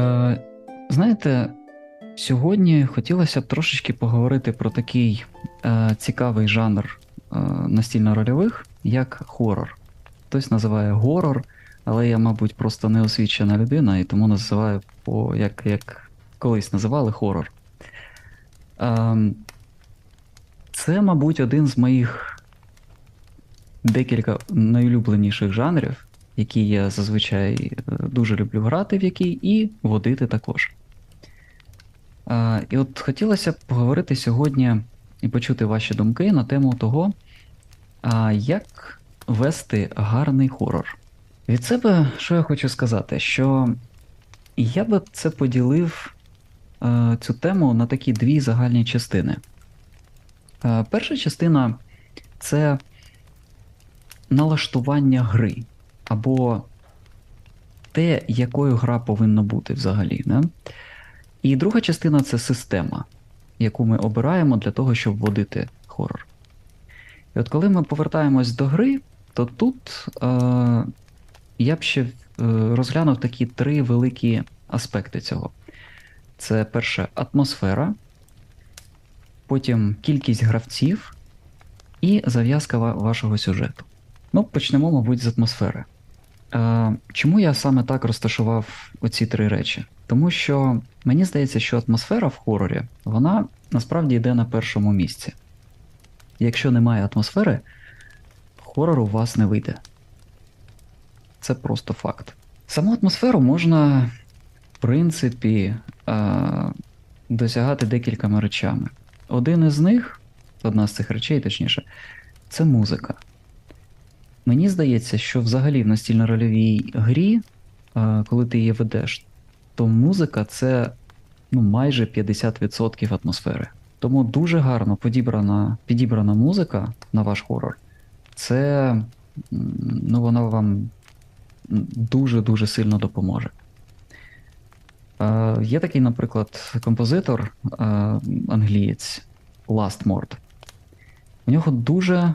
Е, знаєте, сьогодні хотілося б трошечки поговорити про такий е, цікавий жанр е, настільно-рольових, як хорор. Хтось називає горор, але я, мабуть, просто неосвічена людина і тому називаю по як, як колись називали хорор. Е, це, мабуть, один з моїх декілька найулюбленіших жанрів, які я зазвичай е, дуже люблю грати, в який, і водити також. І от хотілося б поговорити сьогодні і почути ваші думки на тему того, як вести гарний хорор. Від себе, що я хочу сказати, що я би це поділив е, цю тему на такі дві загальні частини. Е, Перша частина це налаштування гри, або те, якою гра повинна бути взагалі. Не? І друга частина це система, яку ми обираємо для того, щоб вводити хорор. І от коли ми повертаємось до гри, то тут е, я б ще е, розглянув такі три великі аспекти цього. Це перше атмосфера, потім кількість гравців і зав'язка вашого сюжету. Ну, почнемо, мабуть, з атмосфери. Чому я саме так розташував оці три речі? Тому що мені здається, що атмосфера в хорорі, вона насправді йде на першому місці. Якщо немає атмосфери, хорор у вас не вийде. Це просто факт. Саму атмосферу можна, в принципі, досягати декількома речами. Один із них, одна з цих речей, точніше, це музика. Мені здається, що взагалі в настільно-рольовій грі, е, коли ти її ведеш, то музика це ну, майже 50% атмосфери. Тому дуже гарно підібрана, підібрана музика на ваш хорор. Це ну, вона вам дуже-дуже сильно допоможе. Е, є такий, наприклад, композитор е, англієць Last Mord. У нього дуже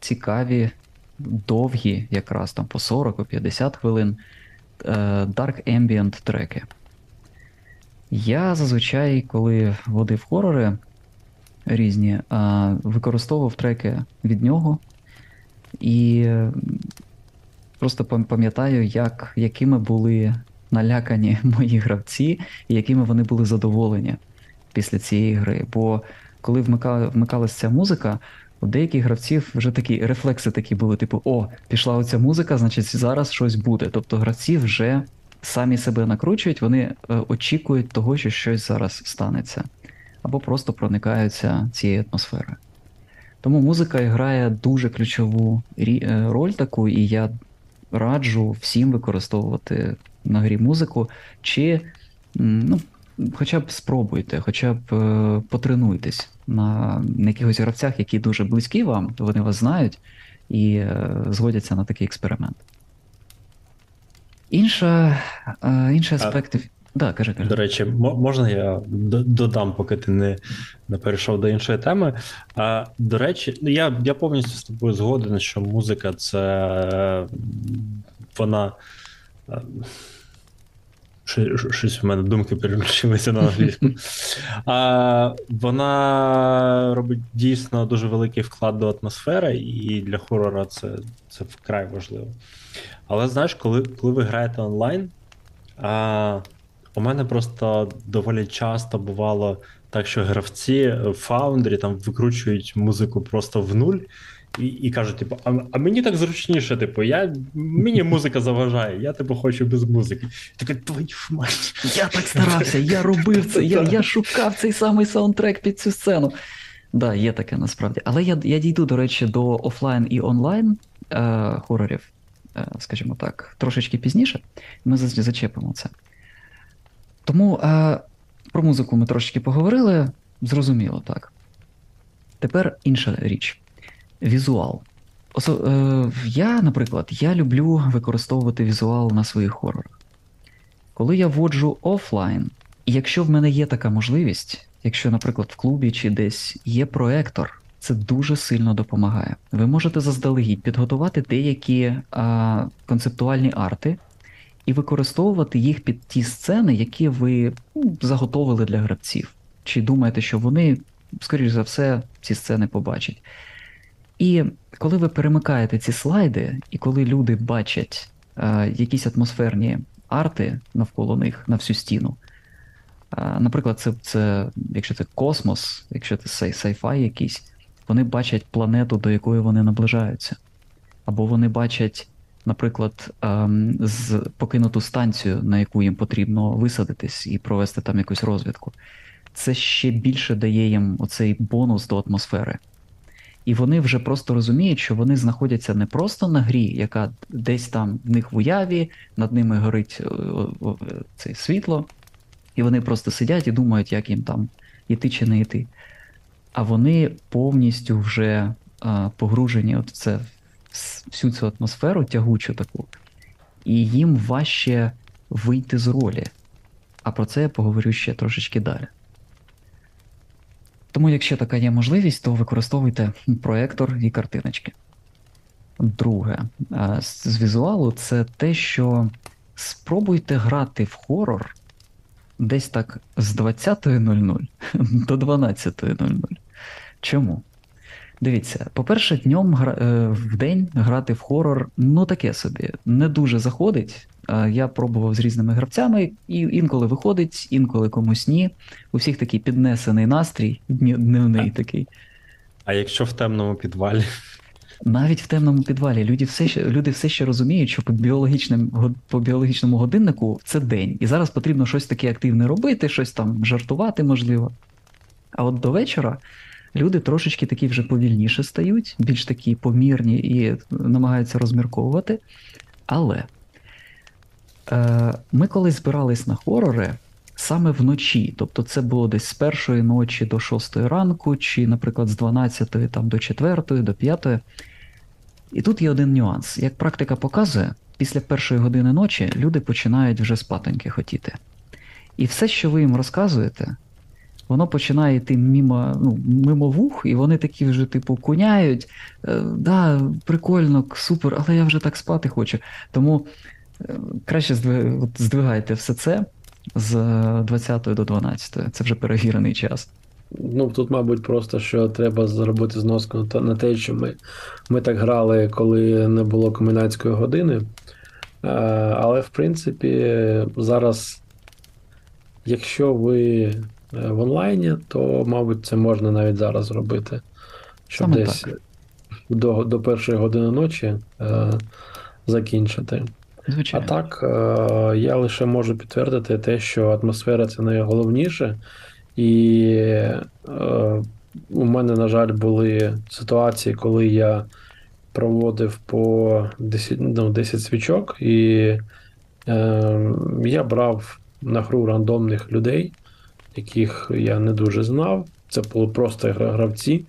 цікаві довгі, якраз там по 40 по 50 хвилин е, Dark Ambient треки. Я зазвичай, коли водив хорори різні, е, використовував треки від нього і просто пам'ятаю, як, якими були налякані мої гравці, і якими вони були задоволені після цієї гри. Бо коли вмикалася ця музика, у деяких гравців вже такі рефлекси такі були, типу, о, пішла оця музика, значить зараз щось буде. Тобто гравці вже самі себе накручують, вони е, очікують того, що щось зараз станеться, або просто проникаються цією атмосферою. Тому музика грає дуже ключову е, роль таку, і я раджу всім використовувати на грі музику, чи ну, хоча б спробуйте, хоча б е, потренуйтесь на, на якихось гравцях, які дуже близькі вам, вони вас знають і е, згодяться на такий експеримент. Інша, е, інший А- аспект. Да, кажи, кажи. До речі, мо- можна я додам, поки ти не, не перейшов до іншої теми. А, до речі, ну, я, я повністю з тобою згоден, що музика це е, вона. Щось у мене думки переключилися на англійську. А, вона робить дійсно дуже великий вклад до атмосфери, і для хорора це, це вкрай важливо. Але знаєш, коли, коли ви граєте онлайн, а, у мене просто доволі часто бувало так, що гравці в фаундрі там викручують музику просто в нуль. І, і кажуть, типу, а, а мені так зручніше, типу, я, мені музика заважає, я типу хочу без музики. Таке твою ж мать. Я так старався, я робив це, я, я шукав цей самий саундтрек під цю сцену. Да, є таке насправді. Але я, я дійду, до речі, до офлайн і онлайн е, хорорів, е, скажімо так, трошечки пізніше. Ми зачепимо це. Тому е, про музику ми трошечки поговорили, зрозуміло, так. Тепер інша річ. Візуал. Осо- е, я, наприклад, я люблю використовувати візуал на своїх хорорах. Коли я воджу офлайн, і якщо в мене є така можливість, якщо, наприклад, в клубі чи десь є проектор, це дуже сильно допомагає. Ви можете заздалегідь підготувати деякі а, концептуальні арти і використовувати їх під ті сцени, які ви ну, заготовили для гравців. Чи думаєте, що вони, скоріш за все, ці сцени побачать. І коли ви перемикаєте ці слайди, і коли люди бачать е, якісь атмосферні арти навколо них на всю стіну, е, наприклад, це, це, якщо це космос, якщо це сай- сайфай якийсь, вони бачать планету, до якої вони наближаються. Або вони бачать, наприклад, ем, з покинуту станцію, на яку їм потрібно висадитись і провести там якусь розвідку. Це ще більше дає їм оцей бонус до атмосфери. І вони вже просто розуміють, що вони знаходяться не просто на грі, яка десь там в них в уяві, над ними горить е, е, е, це світло, і вони просто сидять і думають, як їм там іти чи не йти. А вони повністю вже а, погружені от в це, всю цю атмосферу тягучу таку, і їм важче вийти з ролі. А про це я поговорю ще трошечки далі. Тому, якщо така є можливість, то використовуйте проектор і картиночки. Друге, з візуалу це те, що спробуйте грати в хорор десь так з 20.00 до 12.00. Чому? Дивіться, по-перше, днем е, в день грати в хорор, ну таке собі, не дуже заходить. Е, Я пробував з різними гравцями, і інколи виходить, інколи комусь ні. У всіх такий піднесений настрій, дневний такий. А якщо в темному підвалі, Навіть в темному підвалі люди все ще, люди все ще розуміють, що по, біологічним, го- по біологічному годиннику це день. І зараз потрібно щось таке активне робити, щось там жартувати, можливо. А от до вечора люди трошечки такі вже повільніше стають, більш такі помірні і намагаються розмірковувати. Але ми коли збирались на хорори саме вночі, тобто це було десь з першої ночі до шостої ранку, чи, наприклад, з 12 там, до 4, до 5. І тут є один нюанс. Як практика показує, після першої години ночі люди починають вже спатоньки хотіти. І все, що ви їм розказуєте, воно починає йти мимо, ну, мимо вух, і вони такі вже, типу, куняють. Е, да, прикольно, супер, але я вже так спати хочу. Тому е, краще здвигайте все це з 20 до 12. Це вже перевірений час. Ну, тут, мабуть, просто що треба зробити зноску на те- що ми, ми так грали, коли не було комендантської години. Е, Але, в принципі, зараз, якщо ви е, в онлайні, то, мабуть, це можна навіть зараз зробити. Щоб Саме десь так. до, до першої години ночі е, закінчити. А так, е, я лише можу підтвердити те, що атмосфера це найголовніше. І е, у мене, на жаль, були ситуації, коли я проводив по 10, ну, 10 свічок, і е, я брав на гру рандомних людей, яких я не дуже знав. Це були просто гравці.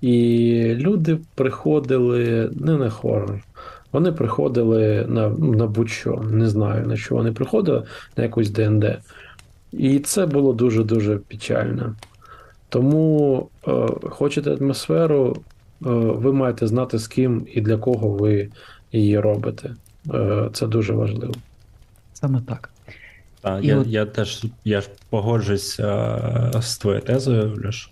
І люди приходили не на хорор. Вони приходили на, на будь-що, не знаю на що вони приходили, на якусь ДНД. І це було дуже-дуже печально. Тому е, хочете атмосферу, е, ви маєте знати, з ким і для кого ви її робите. Е, це дуже важливо. Саме так. Та, І я, от- я теж я ж погоджуюсь е, з твоєю тезою, Льош.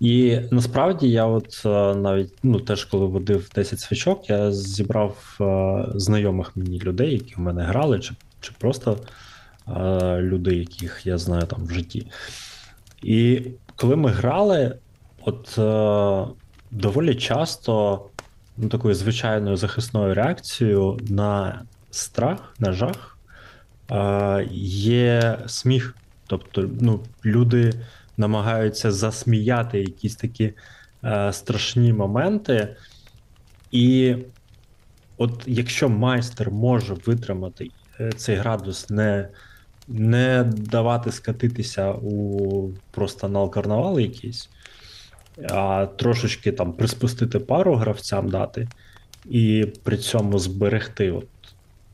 І насправді я от е, навіть ну, теж коли водив 10 свічок, я зібрав е, знайомих мені людей, які в мене грали, чи, чи просто люди, яких я знаю там в житті. І коли ми грали, от доволі часто ну, такою звичайною захисною реакцією на страх, на жах є сміх. Тобто, ну, люди намагаються засміяти якісь такі е, страшні моменти. І от якщо майстер може витримати е, цей градус, не, не давати скатитися у просто анал карнавал якийсь, а трошечки там приспустити пару гравцям дати, і при цьому зберегти от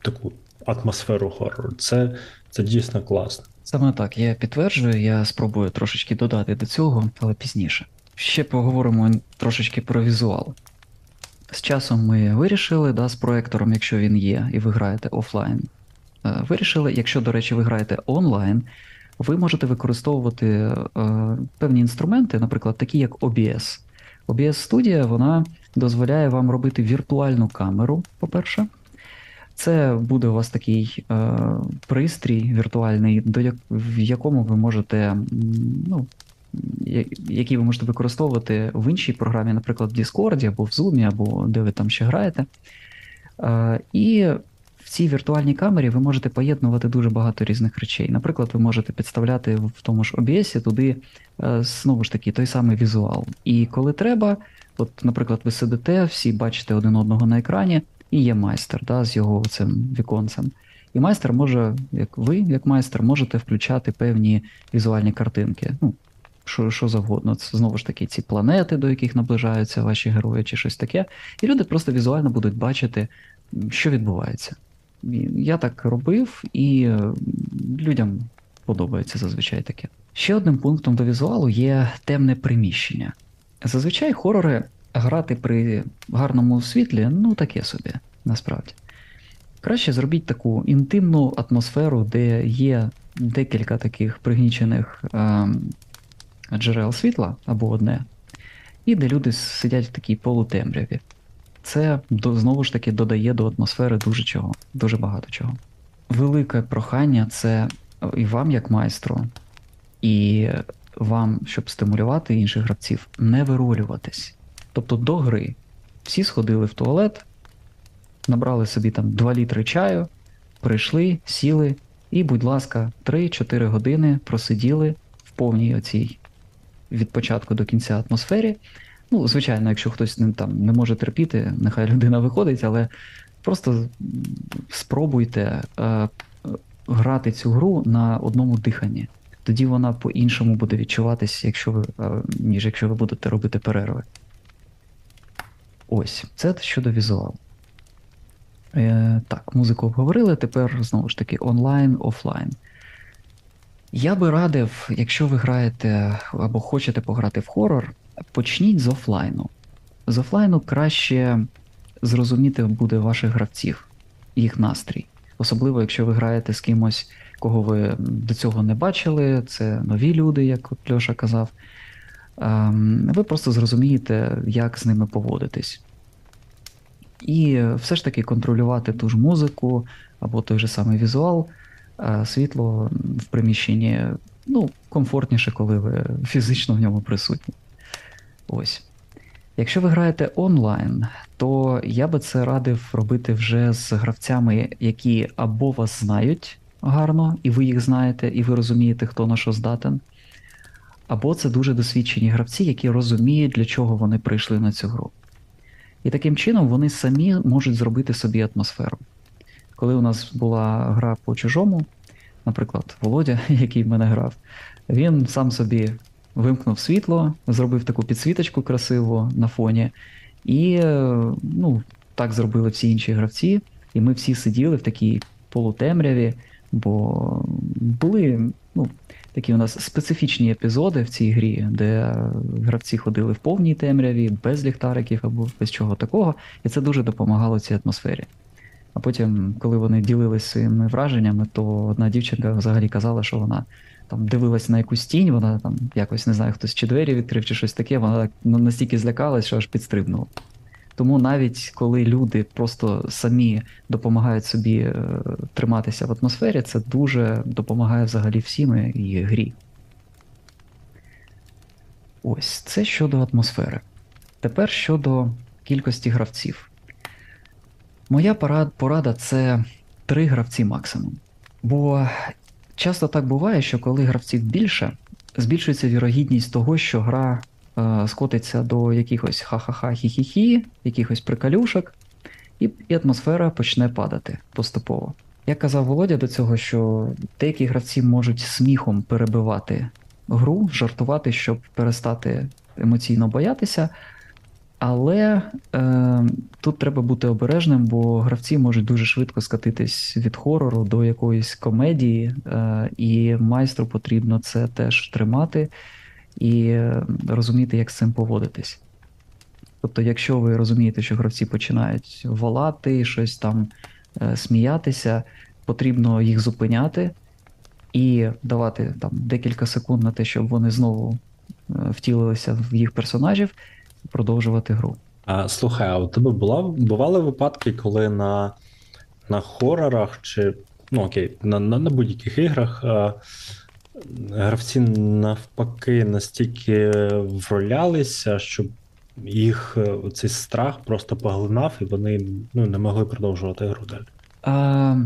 таку атмосферу хорору, це, це дійсно класно. Саме так, я підтверджую, я спробую трошечки додати до цього, але пізніше. Ще поговоримо трошечки про візуал. З часом ми вирішили, да, з проектором, якщо він є, і ви граєте офлайн, е, вирішили. Якщо, до речі, ви граєте онлайн, ви можете використовувати е, певні інструменти, наприклад, такі як OBS. OBS студія вона дозволяє вам робити віртуальну камеру, по-перше. Це буде у вас такий е, пристрій віртуальний, до як, в якому ви можете, ну, який ви можете використовувати в іншій програмі, наприклад, в Discord або в Zoom, або де ви там ще граєте. Е, і в цій віртуальній камері ви можете поєднувати дуже багато різних речей. Наприклад, ви можете підставляти в тому ж OBS туди е, знову ж таки той самий візуал. І коли треба, от, наприклад, ви сидите, всі бачите один одного на екрані, і є майстер да, з його цим віконцем. І майстер може, як ви, як майстер, можете включати певні візуальні картинки. Ну, що, що завгодно. Це знову ж таки ці планети, до яких наближаються ваші герої, чи щось таке. І люди просто візуально будуть бачити, що відбувається. Я так робив, і е, людям подобається зазвичай таке. Ще одним пунктом до візуалу є темне приміщення. Зазвичай хорори грати при гарному світлі, ну таке собі, насправді. Краще зробіть таку інтимну атмосферу, де є декілька таких пригнічених ем, джерел світла або одне, і де люди сидять в такій полутемряві. Це знову ж таки додає до атмосфери дуже чого, дуже багато чого. Велике прохання це і вам, як майстру, і вам, щоб стимулювати інших гравців, не виролюватись. Тобто до гри всі сходили в туалет, набрали собі там 2 літри чаю, прийшли, сіли, і, будь ласка, 3-4 години просиділи в повній оцій від початку до кінця атмосфері. Ну, звичайно, якщо хтось не, там, не може терпіти, нехай людина виходить, але просто спробуйте е, грати цю гру на одному диханні. Тоді вона по-іншому буде відчуватись, якщо ви, е, ніж якщо ви будете робити перерви. Ось, це щодо візуалу. Е, так, музику обговорили, тепер знову ж таки онлайн, офлайн. Я би радив, якщо ви граєте або хочете пограти в хорор, почніть з офлайну. З офлайну краще зрозуміти буде ваших гравців, їх настрій. Особливо, якщо ви граєте з кимось, кого ви до цього не бачили, це нові люди, як Льоша казав. Ем, Ви просто зрозумієте, як з ними поводитись. І все ж таки контролювати ту ж музику або той же самий візуал, світло в приміщенні ну, комфортніше, коли ви фізично в ньому присутні. Ось. Якщо ви граєте онлайн, то я би це радив робити вже з гравцями, які або вас знають гарно, і ви їх знаєте, і ви розумієте, хто на що здатен. Або це дуже досвідчені гравці, які розуміють, для чого вони прийшли на цю гру. І таким чином вони самі можуть зробити собі атмосферу. Коли у нас була гра по чужому, наприклад, Володя, який в мене грав, він сам собі вимкнув світло, зробив таку підсвіточку красиву на фоні, і е, ну, так зробили всі інші гравці, і ми всі сиділи в такій полутемряві, бо були ну, такі у нас специфічні епізоди в цій грі, де гравці ходили в повній темряві, без ліхтариків або без чого такого, і це дуже допомагало цій атмосфері. А потім, коли вони ділилися своїми враженнями, то одна дівчинка взагалі казала, що вона там дивилась на якусь тінь, вона там якось не знаю, хтось чи двері відкрив, чи щось таке, вона так настільки злякалась, що аж підстрибнула. Тому навіть коли люди просто самі допомагають собі е, триматися в атмосфері, це дуже допомагає взагалі всім і грі. Ось це щодо атмосфери. Тепер щодо кількості гравців. Моя порад- порада це три гравці максимум. Бо часто так буває, що коли гравців більше, збільшується вірогідність того, що гра скотиться до якихось ха-ха-ха, хі-хі-хі, якихось приколюшок, і, і атмосфера почне падати поступово. Як казав Володя до цього, що деякі гравці можуть сміхом перебивати гру, жартувати, щоб перестати емоційно боятися. Але е, тут треба бути обережним, бо гравці можуть дуже швидко скатитись від хорору до якоїсь комедії, е, і майстру потрібно це теж тримати і е, розуміти, як з цим поводитись. Тобто, якщо ви розумієте, що гравці починають волати, щось там е, сміятися, потрібно їх зупиняти і давати там декілька секунд на те, щоб вони знову е, втілилися в їх персонажів, продовжувати гру. А, слухай, а у тебе була, бували випадки, коли на, на хорорах чи. Ну окей, на, на, на будь-яких іграх а, гравці навпаки настільки вролялися, щоб їх е, цей страх просто поглинав, і вони ну, не могли продовжувати гру далі. А,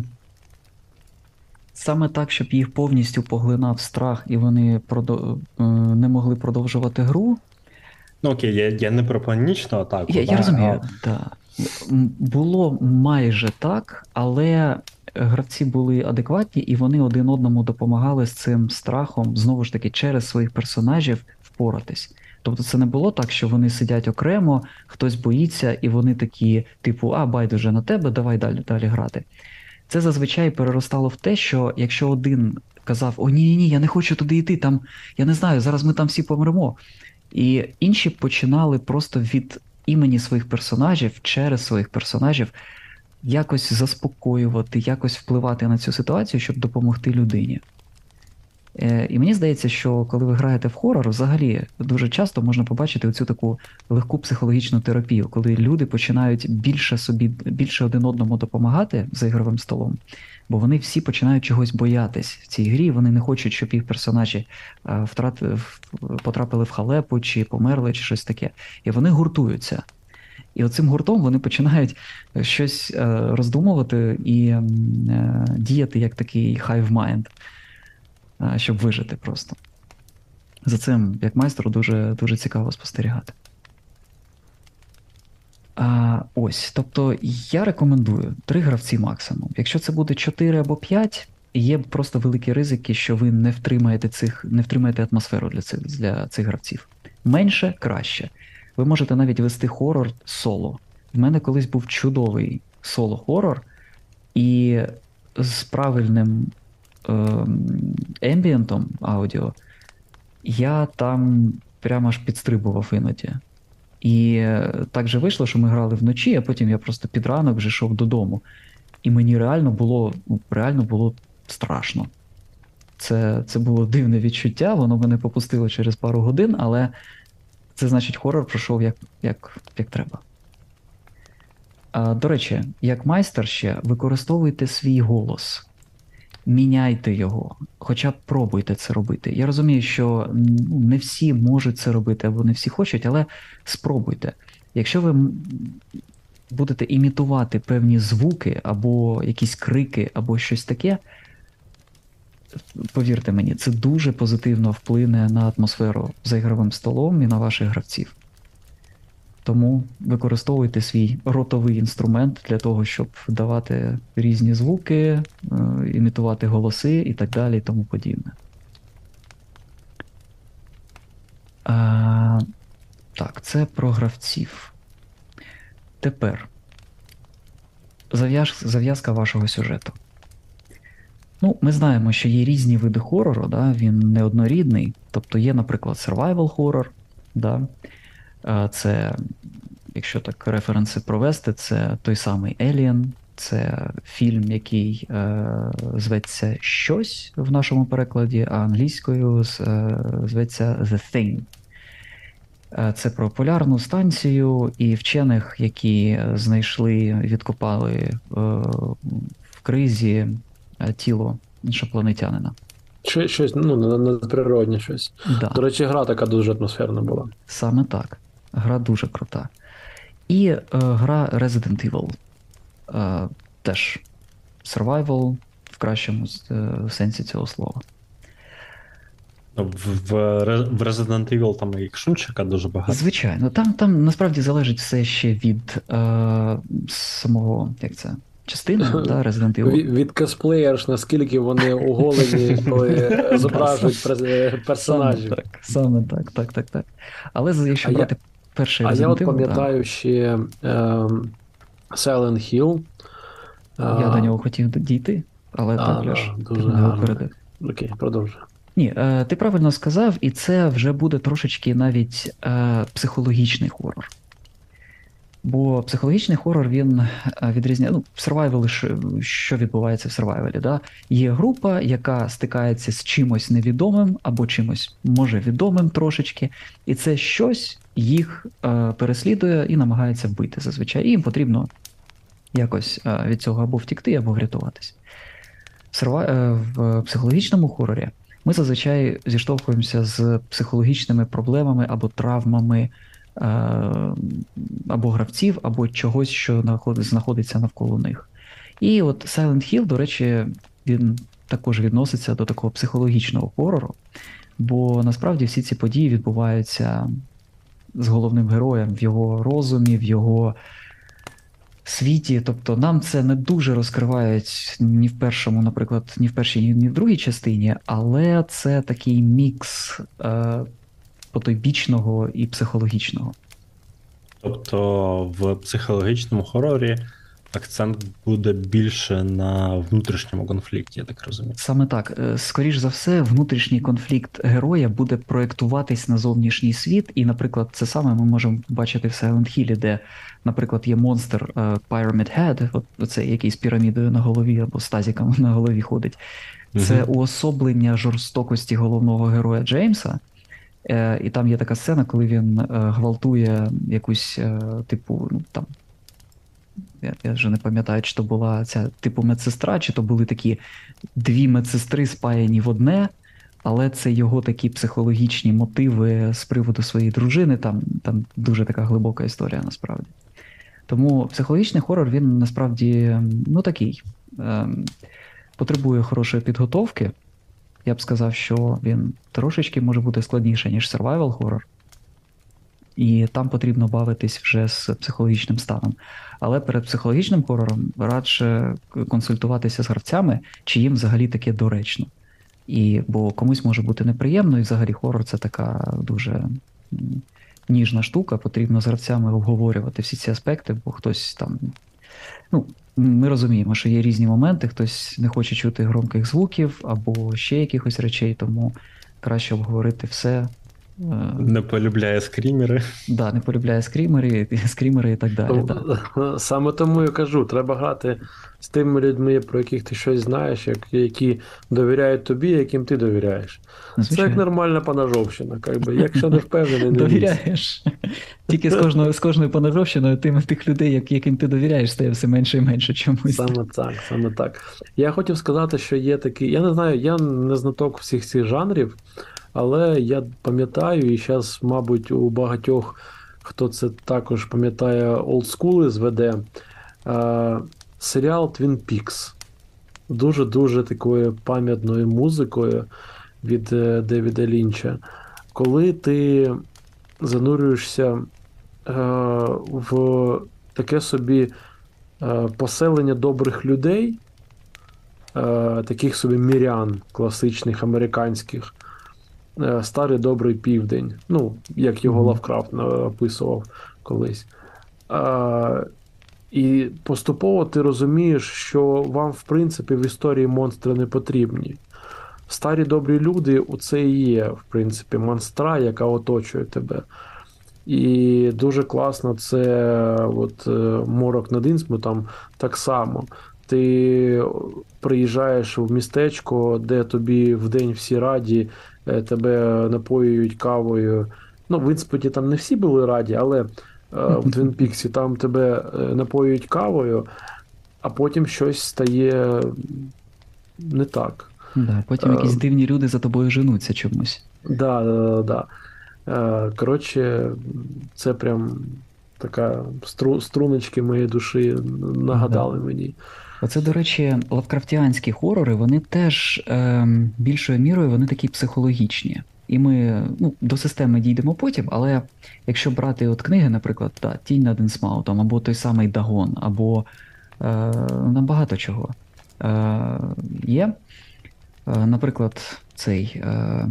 саме так, щоб їх повністю поглинав страх, і вони продо- е, не могли продовжувати гру. Ну окей, я, я не про панічну атаку. Я, да, я розумію, так. Було майже так, але гравці були адекватні, і вони один одному допомагали з цим страхом, знову ж таки, через своїх персонажів впоратись. Тобто це не було так, що вони сидять окремо, хтось боїться, і вони такі, типу, а байдуже на тебе, давай далі далі грати. Це зазвичай переростало в те, що якщо один казав: О, ні, ні, я не хочу туди йти, там я не знаю, зараз ми там всі помремо. І інші починали просто від імені своїх персонажів, через своїх персонажів, якось заспокоювати, якось впливати на цю ситуацію, щоб допомогти людині. Е, І мені здається, що коли ви граєте в хорор, взагалі дуже часто можна побачити оцю таку легку психологічну терапію, коли люди починають більше собі, більше один одному допомагати за ігровим столом, бо вони всі починають чогось боятись в цій грі. Вони не хочуть, щоб їх персонажі е, втрат... потрапили в халепу чи померли, чи щось таке. І вони гуртуються. І оцим гуртом вони починають щось е, роздумувати і е, діяти як такий hive mind, е, щоб вижити просто. За цим, як майстру, дуже, дуже цікаво спостерігати. А, ось, тобто я рекомендую три гравці максимум. Якщо це буде 4 або 5, є просто великі ризики, що ви не втримаєте цих, не втримаєте атмосферу для цих, для цих гравців. Менше краще. Ви можете навіть вести хорор соло. В мене колись був чудовий соло-хорор, і з правильним ем, ембієнтом аудіо я там прямо аж підстрибував іноді. І е, так же вийшло, що ми грали вночі, а потім я просто під ранок вже йшов додому. І мені реально було, реально було страшно. Це, це було дивне відчуття, воно мене попустило через пару годин, але це значить, хорор пройшов як, як, як треба. А, до речі, як майстер ще використовуйте свій голос. Міняйте його, хоча б пробуйте це робити. Я розумію, що ну, не всі можуть це робити або не всі хочуть, але спробуйте. Якщо ви будете імітувати певні звуки, або якісь крики, або щось таке, повірте мені, це дуже позитивно вплине на атмосферу за ігровим столом і на ваших гравців. Тому використовуйте свій ротовий інструмент для того, щоб давати різні звуки, е, імітувати голоси і так далі, і тому подібне. А, так, це про гравців. Тепер зав'яз- зав'язка вашого сюжету. Ну, ми знаємо, що є різні види хорору, да? він неоднорідний. Тобто є, наприклад, survival хорор, да? Е, Це, якщо так референси провести, це той самий Alien, це фільм, який е, зветься Щось в нашому перекладі, а англійською е, зветься The Thing. Е, Це про полярну станцію і вчених, які знайшли, відкопали е, в кризі е, тіло іншопланетянина. Що- Щось ну, на- надприродне щось. Да. До речі, гра така дуже атмосферна була. Саме так. Гра дуже крута. І е, гра Resident Evil. Е, теж survival в кращому е, сенсі цього слова. Ну, В, в, Resident Evil там і екшунчика дуже багато. Звичайно, там, там насправді залежить все ще від е, самого, як це, частини, да, Resident Evil. Від, від косплеєрш, наскільки вони оголені, коли зображують през- персонажів. Саме так, саме так, так, так, так. Але якщо А я- брати перший А я от Evil, пам'ятаю ще ем, Silent Hill. я до нього хотів дійти, але А, так, Леш, да, ти мене випередив. Окей, продовжуй. Ні, е, ти правильно сказав, і це вже буде трошечки навіть е, психологічний хорор. Бо психологічний хорор він е, відрізняє. Ну, survival, що- відбувається в сервайвалі? Да? Є група, яка стикається з чимось невідомим або чимось може відомим трошечки, і це щось їх е, переслідує і намагається вбити зазвичай. І їм потрібно якось е, від цього або втікти, або врятуватись. В, серва... е, в психологічному хорорі ми зазвичай зіштовхуємося з психологічними проблемами або травмами або гравців, або чогось, що знаходиться навколо них. І от Silent Hill, до речі, він також відноситься до такого психологічного хорору, бо насправді всі ці події відбуваються з головним героєм в його розумі, в його світі. Тобто нам це не дуже розкривають ні в першому, наприклад, ні в першій, ні, ні в другій частині, але це такий мікс е, потойбічного і психологічного. Тобто в психологічному хорорі акцент буде більше на внутрішньому конфлікті, я так розумію. Саме так, Е, скоріш за все, внутрішній конфлікт героя буде проєктуватись на зовнішній світ, і, наприклад, це саме ми можемо бачити в Silent Hill, де, наприклад, є монстр е, Pyramid Head, от оцей який з пірамідою на голові або з тазіком на голові ходить. Це уособлення жорстокості головного героя Джеймса. Е, і там є така сцена, коли він е, гвалтує якусь, е, типу, ну там. Я, я вже не пам'ятаю, чи то була ця типу медсестра, чи то були такі дві медсестри спаяні в одне, але це його такі психологічні мотиви з приводу своєї дружини. Там, там дуже така глибока історія насправді. Тому психологічний хорор він насправді ну такий. Ем, потребує хорошої підготовки. Я б сказав, що він трошечки може бути складніше, ніж survival horror. І там потрібно бавитись вже з психологічним станом. Але перед психологічним хорором радше консультуватися з гравцями, чи їм взагалі таке доречно. І, бо комусь може бути неприємно, і взагалі хорор це така дуже ніжна штука. Потрібно з гравцями обговорювати всі ці аспекти, бо хтось там. Ну, ми розуміємо, що є різні моменти, хтось не хоче чути громких звуків або ще якихось речей, тому краще обговорити все. Не полюбляє скрімери. Да, не полюбляє скрімери, скрімери і так далі. Да. Саме тому я кажу, треба грати з тими людьми, про яких ти щось знаєш, які довіряють тобі, яким ти довіряєш. Це як нормальна панажовщина. Как би. Якщо не впевнений, не. Довіряєш. Тільки з кожною, з кожною поножовщиною тим, тих людей, яким ти довіряєш, стає все менше і менше чомусь. Саме так, саме так. Я хотів сказати, що є такий. Я не знаю, я не знаток всіх цих жанрів, але я пам'ятаю, і зараз, мабуть, у багатьох, хто це також пам'ятає, олдскули зведе. Е, серіал Twin Peaks. Дуже-дуже такою пам'ятною музикою від е, Девіда Лінча. Коли ти занурюєшся е, в таке собі е, поселення добрих людей, е, таких собі мірян класичних американських, старий добрий південь, ну, як його. Лавкрафт описував колись. Е, і поступово ти розумієш, що вам, в принципі, в історії монстри не потрібні. Старі добрі люди у це і є, в принципі, монстра, яка оточує тебе. І дуже класно це от, е, морок над Інсмутом так само. Ти приїжджаєш в містечко, де тобі вдень всі раді, е, тебе напоюють кавою. Ну, в Інспуті там не всі були раді, але е, в Твін Піксі там тебе е, напоюють кавою, а потім щось стає не так. Да, потім Е, якісь дивні люди за тобою женуться чомусь. Да, да, да, да. Е, Коротше, це прям така стру, струночки моєї душі нагадали мені. Оце, до речі, лавкрафтіанські хорори, вони теж ем, більшою мірою вони такі психологічні. І ми ну, до системи дійдемо потім, але якщо брати от книги, наприклад, да, Тінь над Інсмаутом, або той самий Дагон, або е, набагато чого е, є. Е, наприклад, цей е,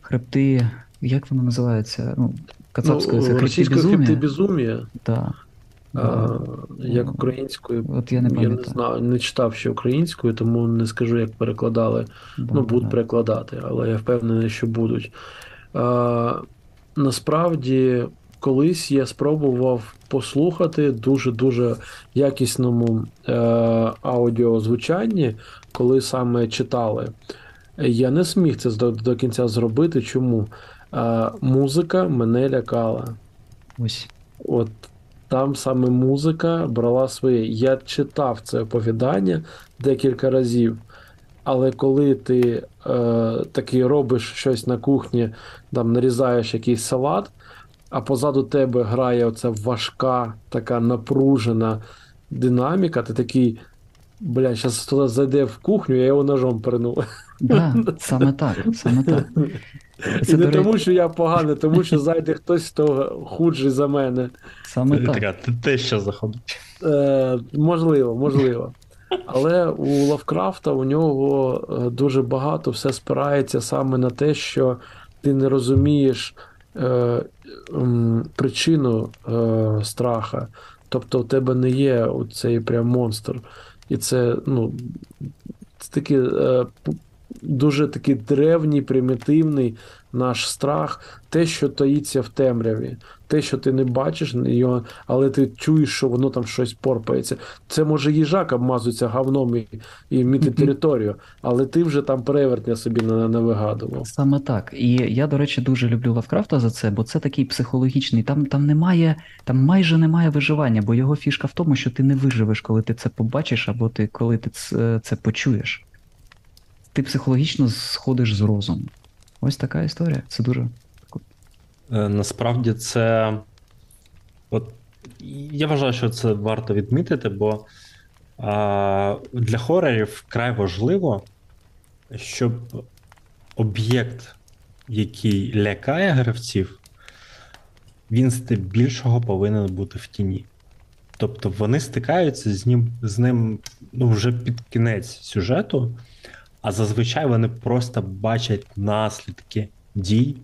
хребти, як воно називається? Ну, кацапською це ну, хребти безумія. хребти безумія, Да. А, як українською. От я не Я не знаю, не читав ще українською, тому не скажу, як перекладали. Да, Ну, будуть да. перекладати, але я впевнений, що будуть. А, насправді, колись я спробував послухати дуже-дуже якісному е, аудіозвучанні, коли саме читали. Я не зміг це до, до кінця зробити. Чому? Е, музика мене лякала. Ось. От там саме музика брала своє. Я читав це оповідання декілька разів, але коли ти е, таки робиш щось на кухні, там нарізаєш якийсь салат, а позаду тебе грає оця важка, така напружена динаміка, ти такий. Бля, зараз туди зайде в кухню, я його ножом перну. Да, саме так, саме так. І не тому, що я поганий, тому що зайде хтось, хто худший за мене. саме так. Така те- що заходить. Е, можливо, можливо. Але у Лавкрафта у нього е, дуже багато все спирається саме на те, що ти не розумієш е, причину е, страха. Тобто, в тебе не є цей прям монстр. І це, ну, це такий е, дуже такий древній, примітивний наш страх, те, що таїться в темряві, те, що ти не бачиш його, але ти чуєш, що воно там щось порпається. Це може їжак обмазується говном і, і міти територію, але ти вже там перевертня собі не, не вигадував. Саме так. І я, до речі, дуже люблю Лавкрафта за це, бо це такий психологічний. Там, там немає, там майже немає виживання, бо його фішка в тому, що ти не виживеш, коли ти це побачиш, або ти коли ти це, це почуєш. Ти психологічно сходиш з розуму. Ось така історія. Це дуже. Е, Насправді це. От, я вважаю, що це варто відмітити, бо а, для хорорів вкрай важливо, щоб об'єкт, який лякає гравців, він здебільшого повинен бути в тіні. Тобто вони стикаються з ним, з ним ну, вже під кінець сюжету, а зазвичай вони просто бачать наслідки дій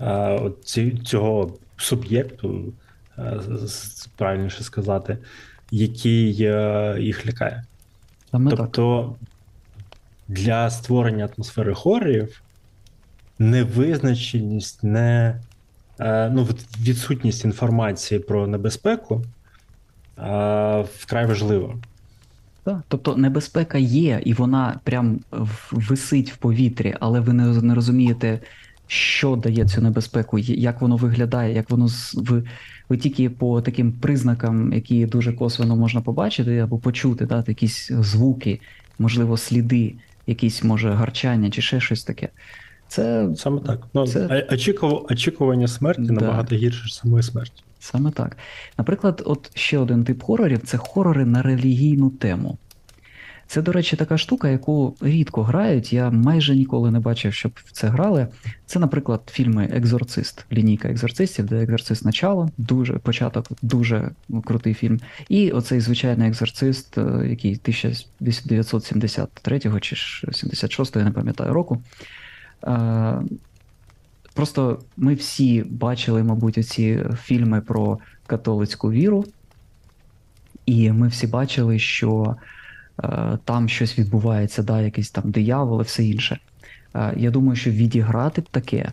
е, ці- цього суб'єкту, е, правильніше сказати, який е, їх лякає. Саме так. тобто для створення атмосфери хорорів невизначеність, не е, ну, відсутність інформації про небезпеку е, вкрай важливо. Так. Тобто небезпека є, і вона прям висить в повітрі, але ви не, не розумієте, що дає цю небезпеку, як воно виглядає, як воно з- ви, ви тільки по таким признакам, які дуже косвенно можна побачити або почути, да, якісь звуки, можливо, сліди, якісь може гарчання чи ще щось таке. Це Саме так. Ну, Це- очікування смерті Да. набагато гірше самої смерті. Саме так. Наприклад, от ще один тип хорорів це хорори на релігійну тему. Це, до речі, така штука, яку рідко грають. Я майже ніколи не бачив, щоб в це грали. Це, наприклад, фільми Екзорцист, лінійка екзорцистів, де екзорцист начало, дуже початок, дуже крутий фільм. І оцей звичайний екзорцист, е, який 1973 чи ж 76, я не пам'ятаю року. Просто ми всі бачили, мабуть, оці фільми про католицьку віру, і ми всі бачили, що е, там щось відбувається, да, якийсь там диявол і все інше. Е, я думаю, що відіграти таке,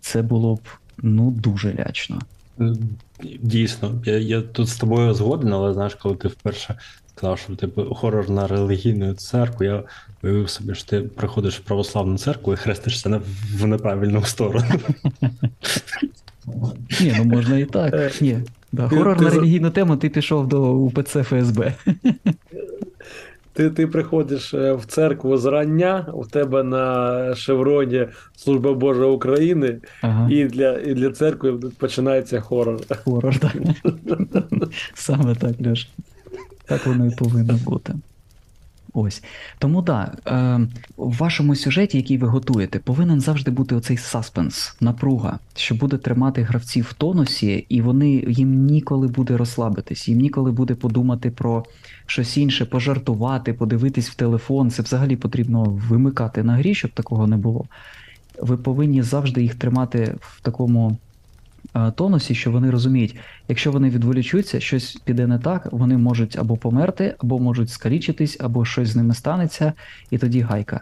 це було б ну дуже лячно. Дійсно, я, я тут з тобою згоден, але знаєш, коли ти вперше сказав, що типу хорор на релігійну церкву, я уявив собі, що ти приходиш в православну церкву і хрестишся на, в неправильну сторону. Ні, ну можна і Е, так. Ні. Да, хорор ти на релігійну тему, ти пішов до УПЦ ФСБ. Ти, ти приходиш е, в церкву зрання, у тебе на шевроні Служба Божа України, Ага. і для, і для церкви починається хорор. Хорор, так. Саме так, Льош. Так воно і повинно бути. Ось. Тому так, да, е, в вашому сюжеті, який ви готуєте, повинен завжди бути оцей саспенс, напруга, що буде тримати гравців в тонусі, і вони їм ніколи буде розслабитись, їм ніколи буде подумати про щось інше, пожартувати, подивитись в телефон. Це взагалі потрібно вимикати на грі, щоб такого не було. Ви повинні завжди їх тримати в такому тонусі, що вони розуміють, якщо вони відволічуться, щось піде не так, вони можуть або померти, або можуть скалічитись, або щось з ними станеться, і тоді гайка.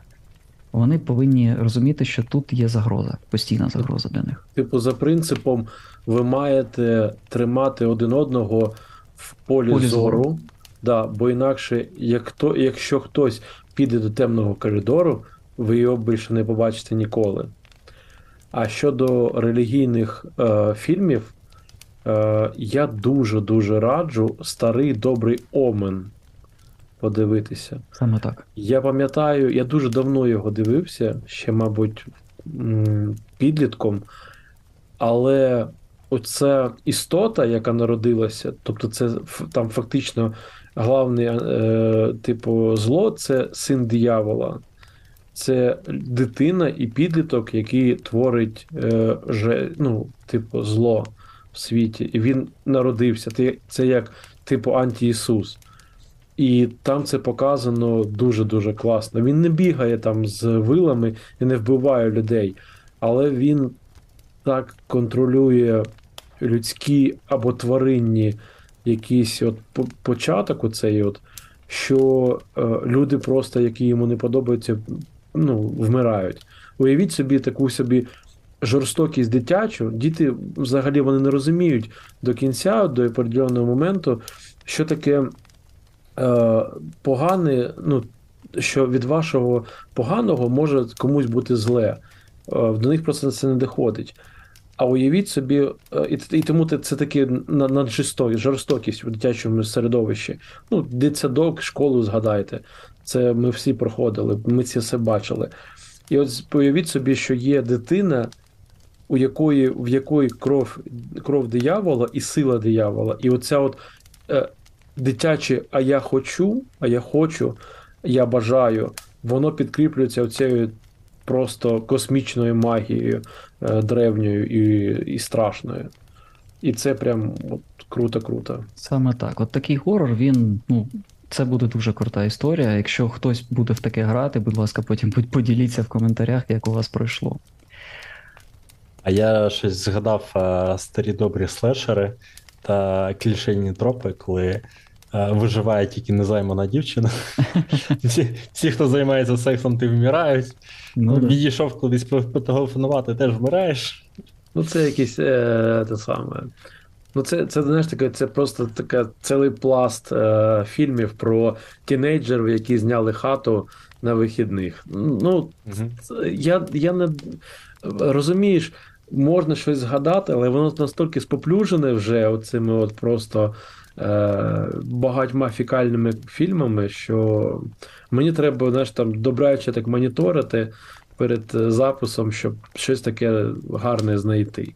вони повинні розуміти, що тут є загроза, постійна загроза для них. Типу, за принципом, ви маєте тримати один одного в полі, Полі зору. зору. Да, бо інакше, як хто, якщо хтось піде до темного коридору, ви його більше не побачите ніколи. А щодо релігійних е, фільмів, е, я дуже-дуже раджу старий добрий омен подивитися. Саме так. Я пам'ятаю, я дуже давно його дивився, ще, мабуть, підлітком, але оця істота, яка народилася, тобто це там фактично главне, е, типу, зло це син диявола. Це дитина і підліток, який творить е, же, ну, типу, зло в світі. І він народився. Ти- Це як, типу, антиісус. І там це показано дуже-дуже класно. Він не бігає там з вилами і не вбиває людей, але він так контролює людські або тваринні якийсь от початок, оцей от, що е, люди просто, які йому не подобаються, ну, вмирають. Уявіть собі таку собі жорстокість дитячу. Діти взагалі вони не розуміють до кінця, до определеного моменту, що таке е, погане, ну, що від вашого поганого може комусь бути зле. Е, до них просто це не доходить. А уявіть собі, е, і, і тому це, таке на- жорстокість в дитячому середовищі. Ну, дитсадок, школу згадайте. Це ми всі проходили, ми це все бачили. І от уявіть собі, що є дитина, у якої, в якої кров, кров диявола і сила диявола. І оця от е, дитяче, а я хочу, а я хочу, я бажаю, воно підкріплюється оцією просто космічною магією е, древньою і, і страшною. І це прям от, круто-круто. Саме так. От такий хорор, він, ну, це буде дуже крута історія. Якщо хтось буде в таке грати, будь ласка, потім поділіться в коментарях, як у вас пройшло. А я щось згадав е, старі добрі слешери та клішені тропи, коли е, виживає тільки незаймана дівчина. Всі, всі, хто займається сексом, ти вмирають. Ну, да. Відійшов кудись по- потелефонувати, теж вмираєш. Ну, це якийсь е, те саме. Ну, це, це знаєш, таке, це просто така цілий пласт е, фільмів про тінейджерів, які зняли хату на вихідних. Ну, це- я, я не розумієш, можна щось згадати, але воно настільки споплюжене вже оцими от просто е, багатьма фікальними фільмами, що мені треба, знаєш, там добряче так моніторити перед е, записом, щоб щось таке гарне знайти.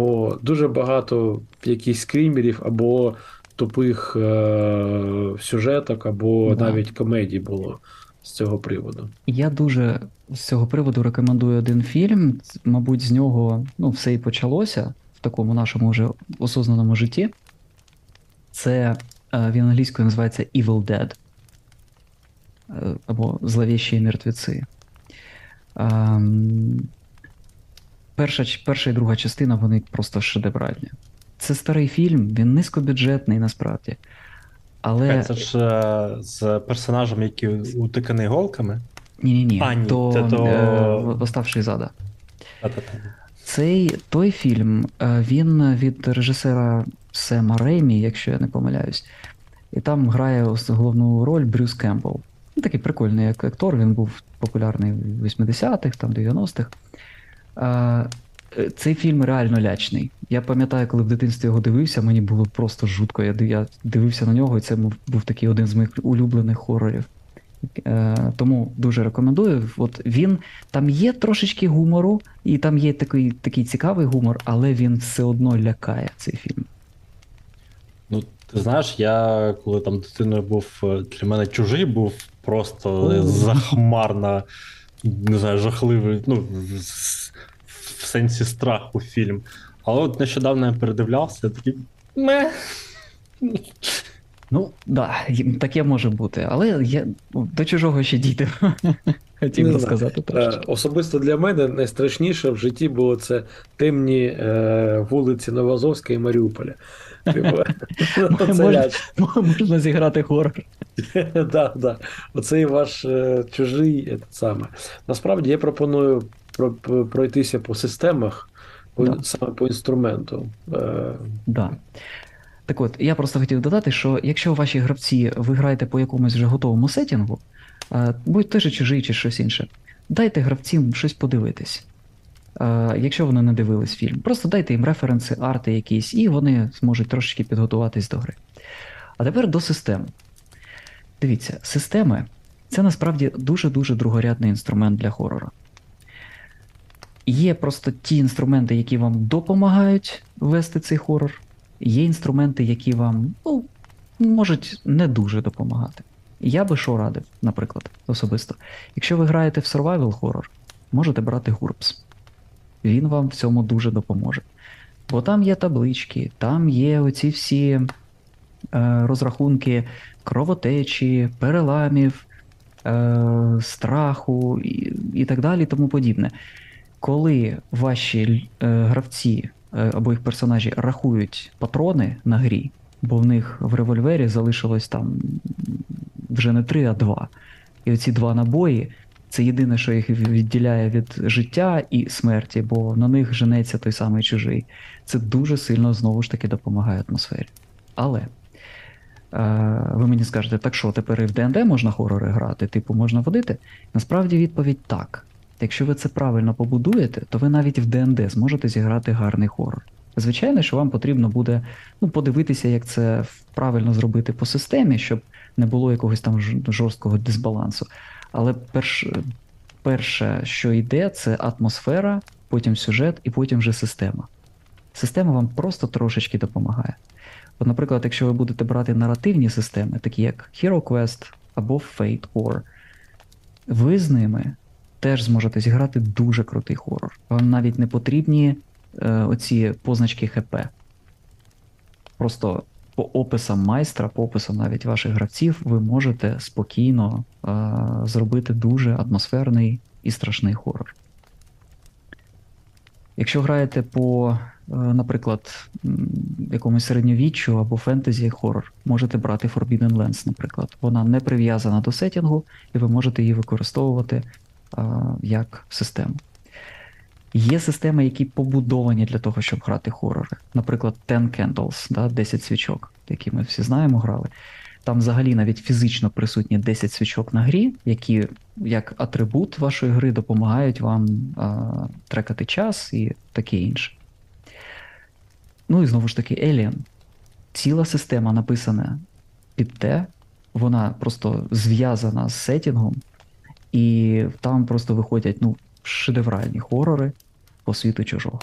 Бо дуже багато якихось скрімерів або тупих е, сюжеток, або Да. навіть комедій було з цього приводу. Я дуже з цього приводу рекомендую один фільм. Мабуть, з нього ну, все і почалося в такому нашому вже осознаному житті. Це е, він англійською називається Evil Dead е, або Зловіщі мертвеці. Перша, перша і друга частина вони просто шедевральні. Це старий фільм, він низькобюджетний насправді. Але Це ж е, з персонажем, який утиканий голками. ні-ні-ні, А, ні, то, це то- Е, «Восставший из ада. Та-та-та. Цей той фільм, е, він від режисера Сема Реймі, якщо я не помиляюсь, і там грає головну роль Брюс Кемпбелл. Такий прикольний як актор, він був популярний в 80-х, там 90-х. Е, Цей фільм реально лячний. Я пам'ятаю, коли в дитинстві його дивився, мені було просто жутко. Я, дивився на нього, і це був, такий один з моїх улюблених хорорів. Е, тому дуже рекомендую. От він там є трошечки гумору, і там є такий, такий цікавий гумор, але він все одно лякає цей фільм. Ну, ти знаєш, я коли там дитиною був, е, для мене чужий був просто О. захмарна, не знаю, жахливий, ну, в, сенсі страху фільм. Але от нещодавно я передивлявся, я такий. Ме. Ну, да, таке може бути, але я ну, до чужого ще дійти. Хотів би сказати Е. Особисто для мене найстрашніше в житті було це темні е, вулиці Новоазовська і Маріуполя. Типу, Можна- Можна зіграти хорор. Да, да. Оцей ваш е, чужий е, саме. Насправді я пропоную про- про- пройтися по системах, по, Да. саме по інструменту. Е, Да. Так от, я просто хотів додати, що якщо ваші гравці ви граєте по якомусь вже готовому сетінгу, е, будь же чужий чи щось інше, дайте гравцям щось подивитись. Е, Якщо вони не дивились фільм, просто дайте їм референси, арти якісь, і вони зможуть трошечки підготуватись до гри. А тепер до систем. Дивіться, системи це насправді дуже-дуже другорядний інструмент для хорора. Є просто ті інструменти, які вам допомагають вести цей хорор. Є інструменти, які вам ну, можуть не дуже допомагати. Я би що радив, наприклад, особисто. Якщо ви граєте в survival horror, можете брати GURPS. Він вам в цьому дуже допоможе. Бо там є таблички, там є оці всі е, розрахунки кровотечі, переламів, е, страху і, і так далі, тому подібне. Коли ваші е, гравці е, або їх персонажі рахують патрони на грі, бо в них в револьвері залишилось там вже не три, а два. І оці два набої це єдине, що їх відділяє від життя і смерті, бо на них женеться той самий чужий. Це дуже сильно знову ж таки допомагає атмосфері. Але е, ви мені скажете, так що тепер і в ДНД можна хорори грати, типу можна водити? Насправді відповідь так. Якщо ви це правильно побудуєте, то ви навіть в ДНД зможете зіграти гарний хорор. Звичайно, що вам потрібно буде ну, подивитися, як це правильно зробити по системі, щоб не було якогось там жорсткого дисбалансу. Але перш, перше, що йде, це атмосфера, потім сюжет і потім вже система. Система вам просто трошечки допомагає. От, наприклад, якщо ви будете брати наративні системи, такі як Hero Quest або Fate Core, ви з ними теж зможете зіграти дуже крутий хорор. Вам навіть не потрібні е, оці позначки ХП. Просто по описам майстра, по описам навіть ваших гравців, ви можете спокійно е, зробити дуже атмосферний і страшний хорор. Якщо граєте по, е, наприклад, якомусь середньовіччю або фентезі хорор, можете брати Forbidden Lands, наприклад. Вона не прив'язана до сетінгу, і ви можете її використовувати як систему. Є системи, які побудовані для того, щоб грати хорори. Наприклад, Ten Candles, да, 10 свічок, які ми всі знаємо, грали. Там взагалі навіть фізично присутні 10 свічок на грі, які як атрибут вашої гри допомагають вам а, трекати час і таке інше. Ну і знову ж таки, Alien. Ціла система написана під те, вона просто зв'язана з сетінгом, і там просто виходять ну, шедевральні хорори по світу чужого.